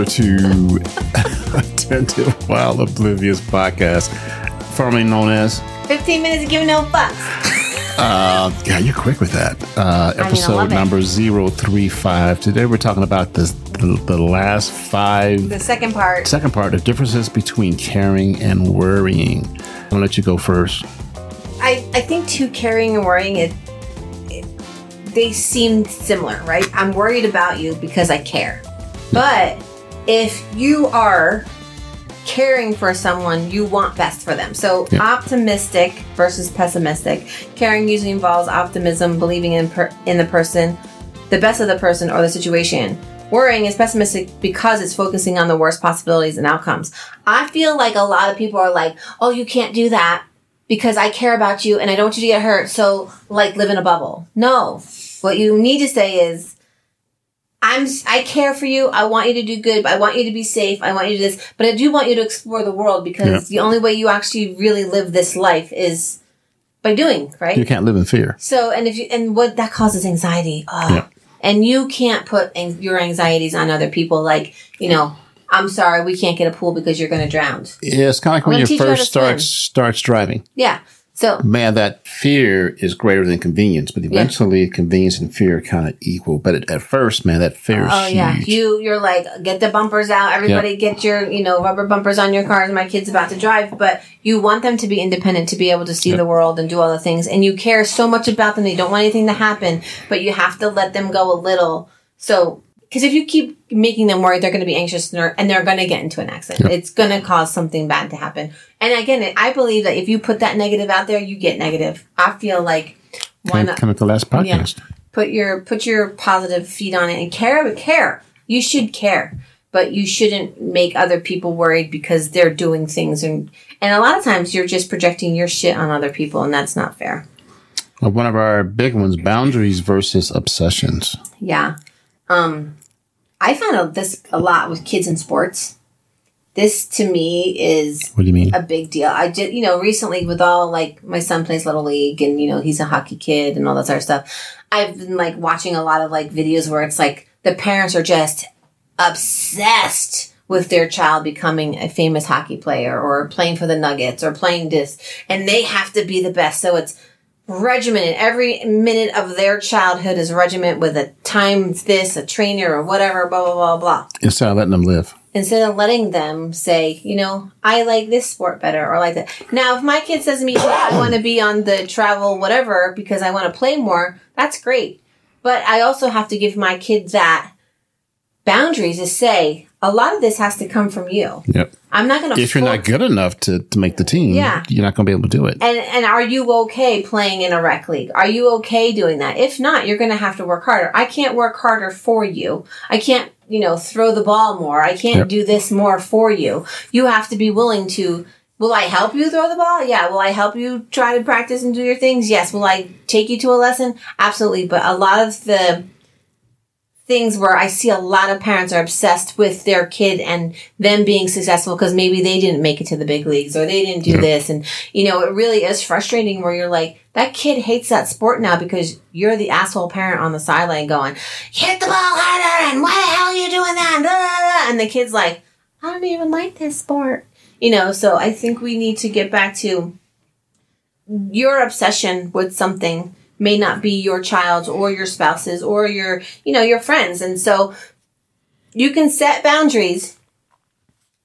everybody to Attentive While Oblivious podcast, formerly known as 15 minutes of giving no fucks. uh yeah, you're quick with that. Uh episode it. number 035. Today we're talking about this the, the last five The second part. second part, the differences between caring and worrying. I'm gonna let you go first. I, I think too caring and worrying it, it they seem similar, right? I'm worried about you because I care. But if you are caring for someone, you want best for them. So Yeah. optimistic versus pessimistic. Caring usually involves optimism, believing in per, in the person, the best of the person or the situation. Worrying is pessimistic because it's focusing on the worst possibilities and outcomes. I feel like a lot of people are like, "Oh, you can't do that because I care about you and I don't want you to get hurt. So, like, live in a bubble." No, what you need to say is, I'm I care for you. I want you to do good. I want you to be safe. I want you to do this, but I do want you to explore the world because Yeah. the only way you actually really live this life is by doing, right? You can't live in fear. So, and if you and what that causes anxiety. Ugh. Yeah. And you can't put an- your anxieties on other people. Like, you know, I'm sorry, we can't get a pool because you're going to drown. Yeah, it's kind of like when gonna you you first to swim. start starts driving. Yeah. So, Man, that fear is greater than convenience, but eventually convenience and fear are kind of equal. But at, at first, man, that fear is oh yeah, you you're like get the bumpers out. Everybody get your you know rubber bumpers on your cars. My kid's about to drive, but you want them to be independent, to be able to see the world and do all the things, and you care so much about them. You don't want anything to happen, but you have to let them go a little. So, because if you keep making them worried, they're going to be anxious and they're, going to get into an accident. It's going to cause something bad to happen. And again, I believe that if you put that negative out there, you get negative. I feel like why kind, of the last podcast. put your put your positive feet on it and care but care you should care but you shouldn't make other people worried because they're doing things and and a lot of times you're just projecting your shit on other people and that's not fair Well, one of our big ones: boundaries versus obsessions. yeah um i found out this a lot with kids in sports this to me is What do you mean? a big deal. I did you know, recently with all like my son plays little league and you know he's a hockey kid and all that sort of stuff. I've been like watching a lot of like videos where it's like the parents are just obsessed with their child becoming a famous hockey player or playing for the Nuggets or playing this, and they have to be the best. So it's regimented. Every minute of their childhood is regimented with a time this, a trainer or whatever, blah blah blah blah Instead of letting them live. instead of letting them say, you know, I like this sport better or like that. Now, if my kid says to me, I want to be on the travel whatever because I want to play more, that's great. But I also have to give my kid that boundaries to say, a lot of this has to come from you. Yep. I'm not going to. If you're not good enough to, to make the team, Yeah. you're not going to be able to do it. And and are you okay playing in a rec league? Are you okay doing that? If not, you're going to have to work harder. I can't work harder for you. I can't, you know, throw the ball more. I can't Yep. do this more for you. You have to be willing to Will I help you throw the ball? Yeah. Will I help you try to practice and do your things? Yes. Will I take you to a lesson? Absolutely. But a lot of the things where I see a lot of parents are obsessed with their kid and them being successful because maybe they didn't make it to the big leagues or they didn't do this. And, you know, it really is frustrating where you're like, that kid hates that sport now because you're the asshole parent on the sideline going, hit the ball harder and why the hell are you doing that? And the kid's like, I don't even like this sport. You know, so I think we need to get back to your obsession with something may not be your child's or your spouse's or your you know your friends. And so you can set boundaries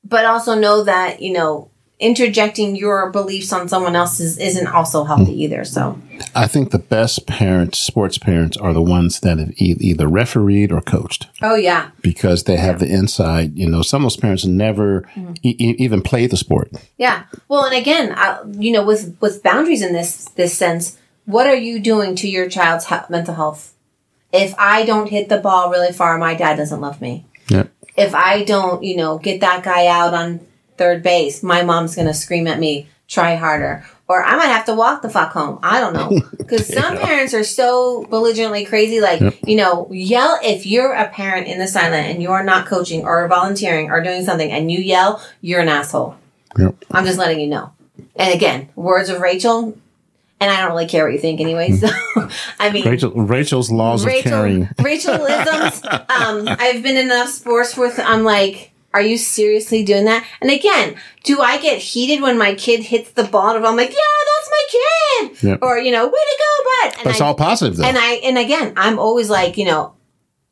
but also know that you know interjecting your beliefs on someone else's isn't also healthy either. So I think the best parents, sports parents, are the ones that have e- either refereed or coached. Oh yeah. Because they have the inside. You know, some of those parents never mm-hmm. e- e- even play the sport. yeah. Well and again I, you know with with boundaries in this this sense what are you doing to your child's he- mental health if i don't hit the ball really far my dad doesn't love me Yeah. if I don't, you know, get that guy out on third base, my mom's gonna scream at me, try harder. Or I might have to walk the fuck home. I don't know. Because some parents are so belligerently crazy, like, you know, yell if you're a parent in the silent and you're not coaching or volunteering or doing something and you yell, you're an asshole. Yep. I'm just letting you know. And again, words of Rachel, and I don't really care what you think anyway. So, I mean, Rachel, Rachel's laws of Rachel, caring. Rachel-isms. um, I've been in enough sports with, I'm like, are you seriously doing that? And again, do I get heated when my kid hits the ball? And I'm like, yeah, that's my kid. Yep. Or, you know, way to go, But it's I- all positive though. and I and again, I'm always like, you know,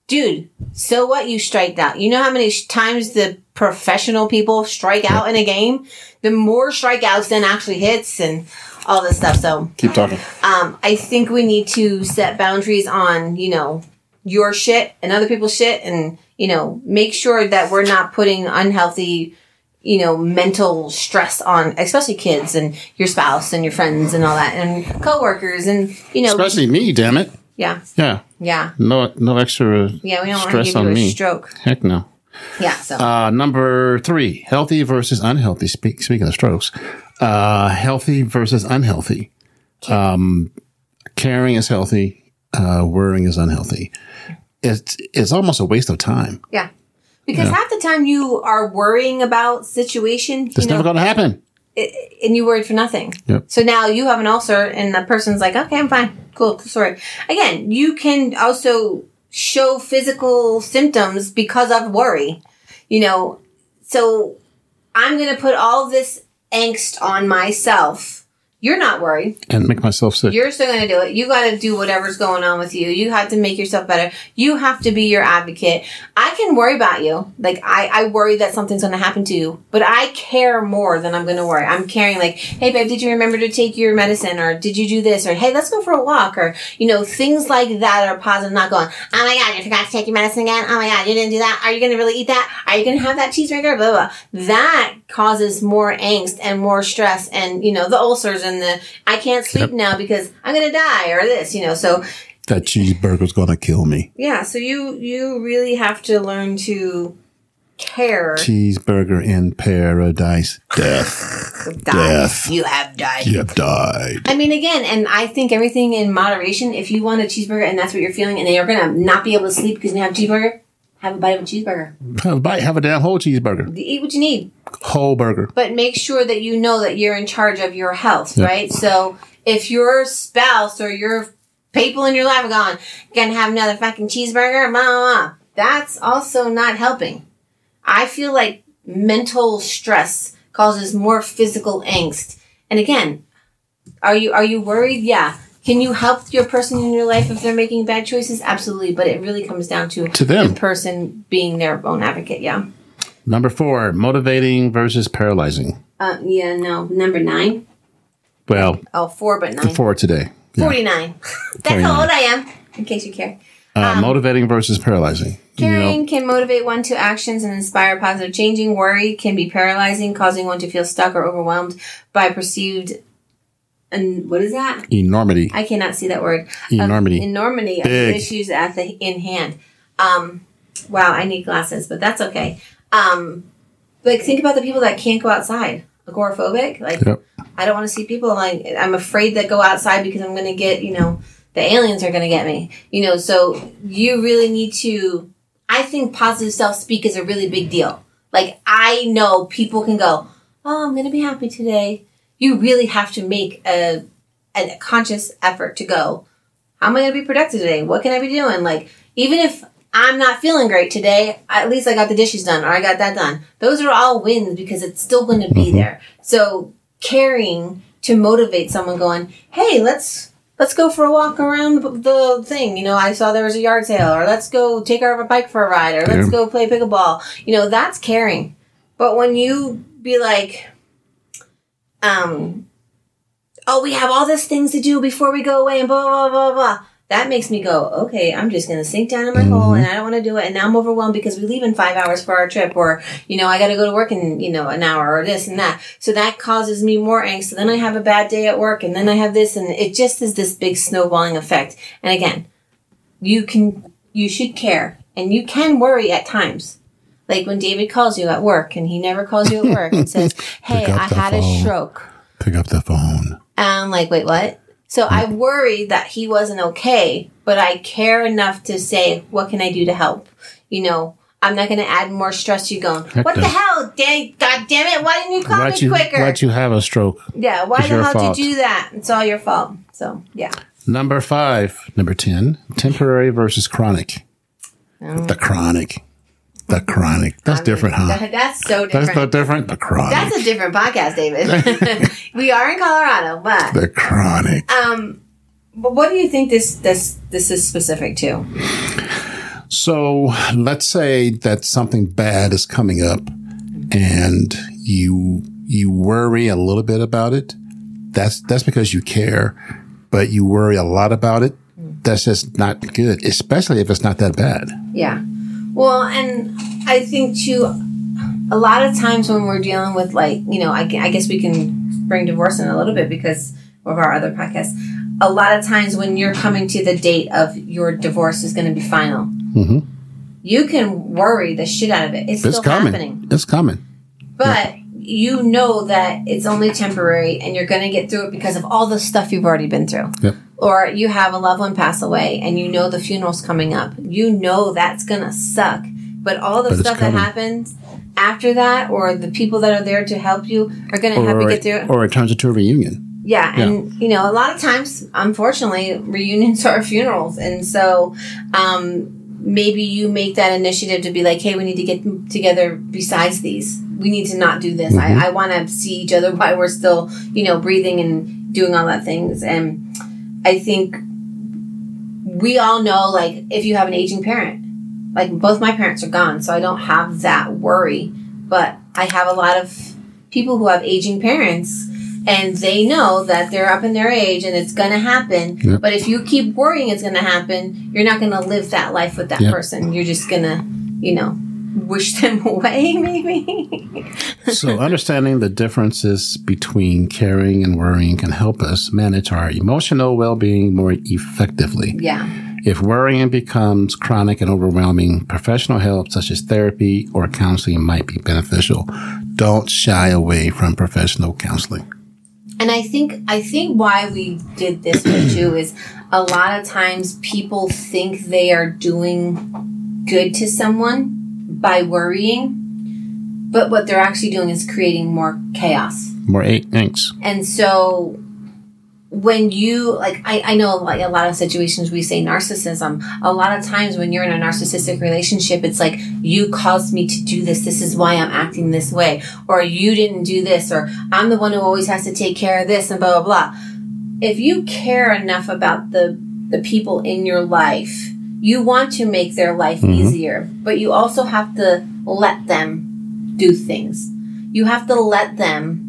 dude, so what? You strike out. You know how many times the professional people strike out in a game? The more strikeouts than actually hits and all this stuff. So Keep talking. um, I think we need to set boundaries on, you know, your shit and other people's shit and, you know, make sure that we're not putting unhealthy, you know, mental stress on, especially kids and your spouse and your friends and all that and coworkers and, you know, Especially me, damn it. yeah, Yeah. yeah. No, no extra Yeah, we don't want to stress give you on a me. stroke. Heck no. Yeah, so Uh, number three, healthy versus unhealthy. Speak, speaking of strokes, uh, healthy versus unhealthy. Um, caring is healthy. Uh, worrying is unhealthy. It's, it's almost a waste of time. yeah, because half the time you are worrying about situation, It's never going to happen. and you worried for nothing. Yep. So now you have an ulcer, and the person's like, "Okay, I'm fine, cool, sorry." Again, you can also show physical symptoms because of worry. You know, so I'm going to put all this angst on myself. You're not worried. And make myself sick. You're still going to do it. You got to do whatever's going on with you. You have to make yourself better. You have to be your advocate. I can worry about you. Like, I, I worry that something's going to happen to you, but I care more than I'm going to worry. I'm caring, like, hey, babe, did you remember to take your medicine? Or did you do this? Or hey, let's go for a walk. Or, you know, things like that are positive, not going, oh my God, you forgot to take your medicine again. Oh my God, you didn't do that. Are you going to really eat that? Are you going to have that cheeseburger? Blah, blah, blah. That causes more angst and more stress and, you know, the ulcers and the, I can't sleep Yep. now because I'm going to die or this, you know. So, that cheeseburger's going to kill me. yeah, so you you really have to learn to care. Cheeseburger in paradise. Death. Death. You have died. you have died. I mean, again, and I think everything in moderation. If you want a cheeseburger and that's what you're feeling, and then you're gonna not be able to sleep because you have cheeseburger, have a bite of a cheeseburger. Have a bite. Have a damn whole cheeseburger. Eat what you need, Whole burger. but make sure that you know that you're in charge of your health, Yep. right? So if your spouse or your people in your life are gone, gonna have another fucking cheeseburger, blah, blah, blah, that's also not helping. I feel like mental stress causes more physical angst. And again, are you are you worried? Yeah. Can you help your person in your life if they're making bad choices? Absolutely. But it really comes down to, To them. the person being their own advocate. Yeah. Number four, motivating versus paralyzing. Uh, yeah. No. Number nine. Well, Oh, four, but nine. four today. Yeah. 49. That's how old I am, in case you care. Uh, motivating versus paralyzing. You know, can motivate one to actions and inspire positive changing. Worry can be paralyzing, causing one to feel stuck or overwhelmed by perceived. And what is that? enormity. I cannot see that word. Enormity. Of, enormity of Big. issues at the in hand. Um, wow, I need glasses, but that's okay. Um, like think about the people that can't go outside. Agoraphobic. Like Yep. I don't want to see people. Like I'm afraid that go outside because I'm going to get you know the aliens are going to get me. You know, so you really need to. I think positive self speak is a really big deal. Like I know people can go, oh, I'm going to be happy today. You really have to make a a conscious effort to go. How am I going to be productive today? What can I be doing? Like even if I'm not feeling great today, at least I got the dishes done or I got that done. Those are all wins because it's still going to be mm-hmm. there. So caring to motivate someone going, "Hey, let's let's go for a walk around the, the thing." You know, I saw there was a yard sale, or let's go take our bike for a ride, or let's Yeah. go play pickleball. You know, that's caring. But when you be like, um, oh, we have all these things to do before we go away, and blah blah blah blah. blah. That makes me go, okay, I'm just gonna sink down in my hole, and I don't want to do it. And now I'm overwhelmed because we leave in five hours for our trip, or you know, I got to go to work in you know an hour, or this and that. So that causes me more angst. So then I have a bad day at work, and then I have this, and it just is this big snowballing effect. And again, you can, you should care, and you can worry at times. Like when David calls you at work, and he never calls you at work and says, "Hey, I the had a stroke." Pick up the phone. And I'm like, wait, what? So I worried that he wasn't okay, but I care enough to say, what can I do to help? You know, I'm not going to add more stress to you going, Heck what the no. hell? dang, God damn it! Why didn't you call Why'd me you, quicker? why'd you have a stroke? yeah, why It's the hell fault. did you do that? It's all your fault. So yeah, Number five, number 10, temporary versus chronic. Oh. The chronic. The chronic. That's different, huh? That- that's so different. That's not different. The chronic. That's a different podcast, David. we are in Colorado, but the chronic. um, but what do you think this this this is specific to? So let's say that something bad is coming up and you you worry a little bit about it. That's that's because you care, but you worry a lot about it. That's just not good, especially if it's not that bad. Yeah. Well, and I think too, a lot of times when we're dealing with like, you know, I, I guess we can bring divorce in a little bit because of our other podcasts. A lot of times when you're coming to the date of your divorce is going to be final, Mhm. you can worry the shit out of it. It's, It's still coming. happening. It's coming. But you know that it's only temporary and you're going to get through it because of all the stuff you've already been through. Yep. Or you have a loved one pass away and you know the funeral's coming up. You know that's going to suck. But all the But stuff that happens after that or the people that are there to help you are going to help you get through it. or it turns into a reunion. Yeah, and you know, a lot of times, unfortunately, reunions are funerals, and so um, maybe you make that initiative to be like, "Hey, we need to get together." Besides these, we need to not do this. I, mm-hmm. I want to see each other while we're still, you know, breathing and doing all that things. And I think we all know, like, if you have an aging parent, like both my parents are gone, so I don't have that worry. But I have a lot of people who have aging parents and they know that they're up in their age and it's going to happen. Yep. But if you keep worrying it's going to happen, you're not going to live that life with that Yep. person. You're just going to, you know, wish them away, maybe. So understanding the differences between caring and worrying can help us manage our emotional well-being more effectively. yeah. If worrying becomes chronic and overwhelming, professional help such as therapy or counseling might be beneficial. Don't shy away from professional counseling. And I think I think why we did this one too is a lot of times people think they are doing good to someone by worrying, but what they're actually doing is creating more chaos. More eight thanks. And so when you like I, I know like a lot of situations we say narcissism. A lot of times when you're in a narcissistic relationship it's like you caused me to do this. This is why i'm acting this way. Or you didn't do this. Or i'm the one who always has to take care of this and blah blah blah. If you care enough about the the people in your life you want to make their life mm-hmm. easier but you also have to let them do things. You have to let them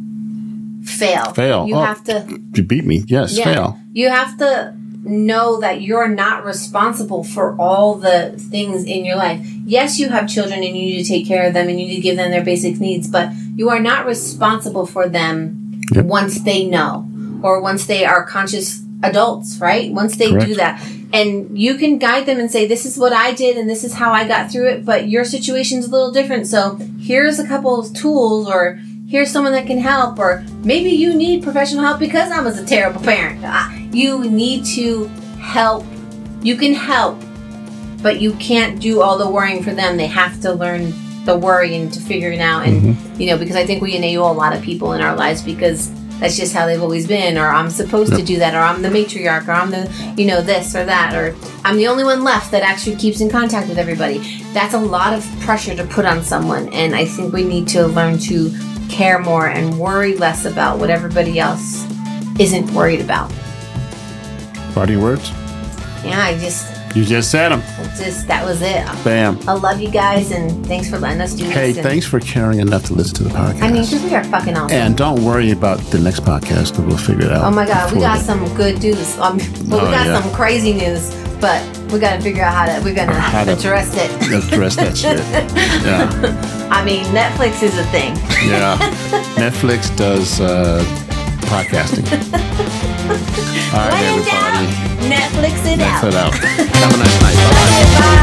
fail Fail. you Oh. have to You beat me. Yes, yeah. fail. You have to know that you're not responsible for all the things in your life. Yes, you have children and you need to take care of them and you need to give them their basic needs, but you are not responsible for them Yep. once they know or once they are conscious adults, right? Once they do that. And you can guide them and say, this is what I did and this is how I got through it, but your situation's a little different. So here's a couple of tools or here's someone that can help or maybe you need professional help because I was a terrible parent. Ah, You need to help. You can help, but you can't do all the worrying for them. They have to learn the worrying to figure it out. And, you know, because I think we enable a lot of people in our lives because that's just how they've always been, or I'm supposed to do that, or I'm the matriarch, or I'm the, you know, this or that, or I'm the only one left that actually keeps in contact with everybody. That's a lot of pressure to put on someone. And I think we need to learn to care more and worry less about what everybody else isn't worried about. Parting words? Yeah, I just, You just said them. just that was it. Bam. I love you guys and thanks for letting us do Hey, this. and- thanks for caring enough to listen to the podcast. I mean, because we are fucking awesome. and don't worry about the next podcast. We'll figure it out. oh my god, we got some good news. Um, well, Oh, we got yeah. some crazy news, but we got to figure out how to. We're gonna How to- address it. Address that shit. Yeah. I mean, Netflix is a thing. Yeah. Netflix does uh, podcasting. All right, everybody. Netflix it That's out. it out. Have a nice night. Bye. Bye.